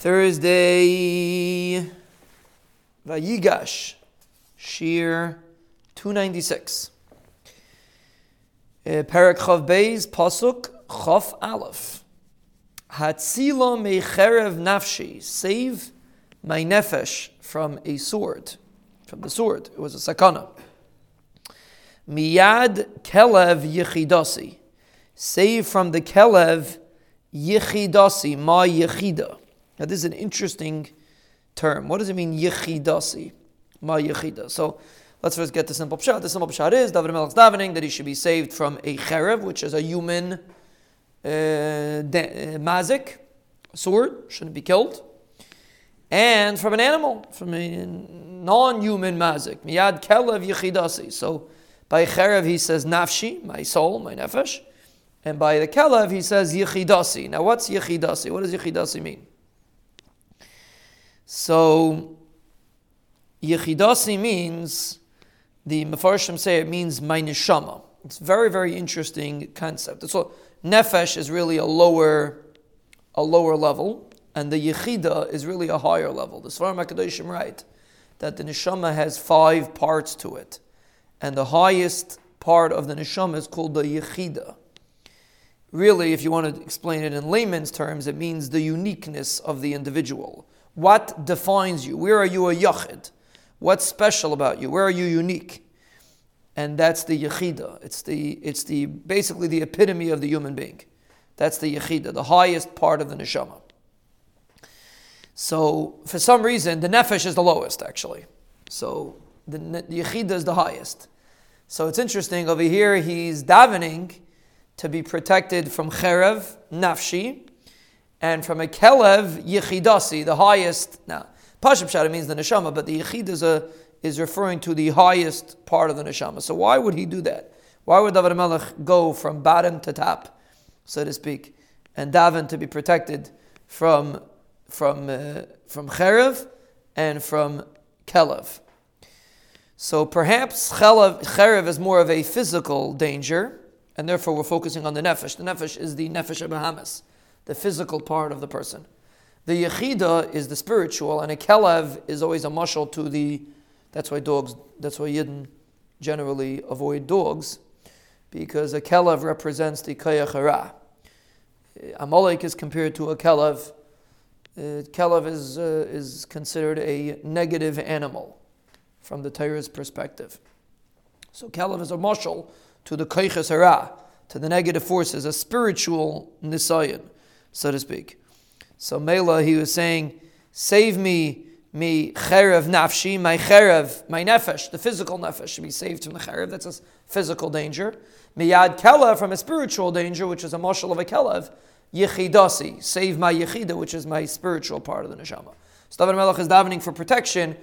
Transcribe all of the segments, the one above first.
Thursday, Vayigash, Shiur 296. Uh, Perek Chav Beis, Pasuk Chav Aleph. Hatzila mecherev nafshi, save my nefesh from a sword, from the sword. It was a sakana. Miyad kelev yichidasi, save from the kelev yichidasi, my yichida. Now, this is an interesting term. What does it mean, yichidasi? Ma yichida. So, let's first get the simple pshat. The simple pshat is David Melech's davening that he should be saved from a cherev, which is a human uh, de- uh, mazik, sword, shouldn't be killed, and from an animal, from a non-human mazik. Miyad kelev yichidasi. So, by cherev he says nafshi, my soul, my nefesh. And by the kelev he says yichidasi. Now, what's yichidasi? What does yichidasi mean? So, Yechidasi means, the Mefarshim say it means my neshama. It's a very, very interesting concept. So, nefesh is really a lower, a lower level, and the yechida is really a higher level. The Sefarim HaKadoshim write that the neshama has five parts to it, and the highest part of the neshama is called the yechida. Really, if you want to explain it in layman's terms, it means the uniqueness of the individual. What defines you? Where are you a yachid? What's special about you? Where are you unique? And that's the yechida. It's the it's the basically the epitome of the human being. That's the yechida, the highest part of the neshama. So for some reason, the nefesh is the lowest actually. So the, the yechida is the highest. So it's interesting over here. He's davening to be protected from cherev nafshi, and from a kelev yichidasi, the highest. Now, pashim means the neshama, but the yichid is a is referring to the highest part of the neshama. So why would he do that? Why would David Melech go from bottom to top, so to speak, and daven to be protected from from uh, from cherev and from kelev? So perhaps cherev is more of a physical danger, and therefore we're focusing on the nefesh. The nefesh is the nefesh of Bahamas the physical part of the person. The yechida is the spiritual, and a kelev is always a mushal to the. That's why dogs. That's why yidden generally avoid dogs, because a kelev represents the kayachara. Amalek is compared to a kelev. Uh, kelev is uh, is considered a negative animal from the Torah's perspective. So kelev is a mushal to the kayachara, to the negative forces, a spiritual nisayan so to speak. So Mela, he was saying, save me, me cherev nafshi, my cherev, my nefesh, the physical nefesh should be saved from the cherev. That's a physical danger. Miyad kelev from a spiritual danger, which is a mashal of a kelev. yichidasi, save my yechida, which is my spiritual part of the neshama. So David Melech is davening for protection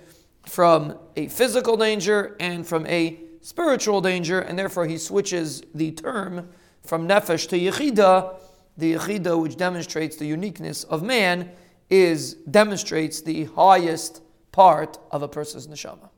from a physical danger and from a spiritual danger, and therefore he switches the term from nefesh to yechida the Yechida, which demonstrates the uniqueness of man, is demonstrates the highest part of a person's neshama.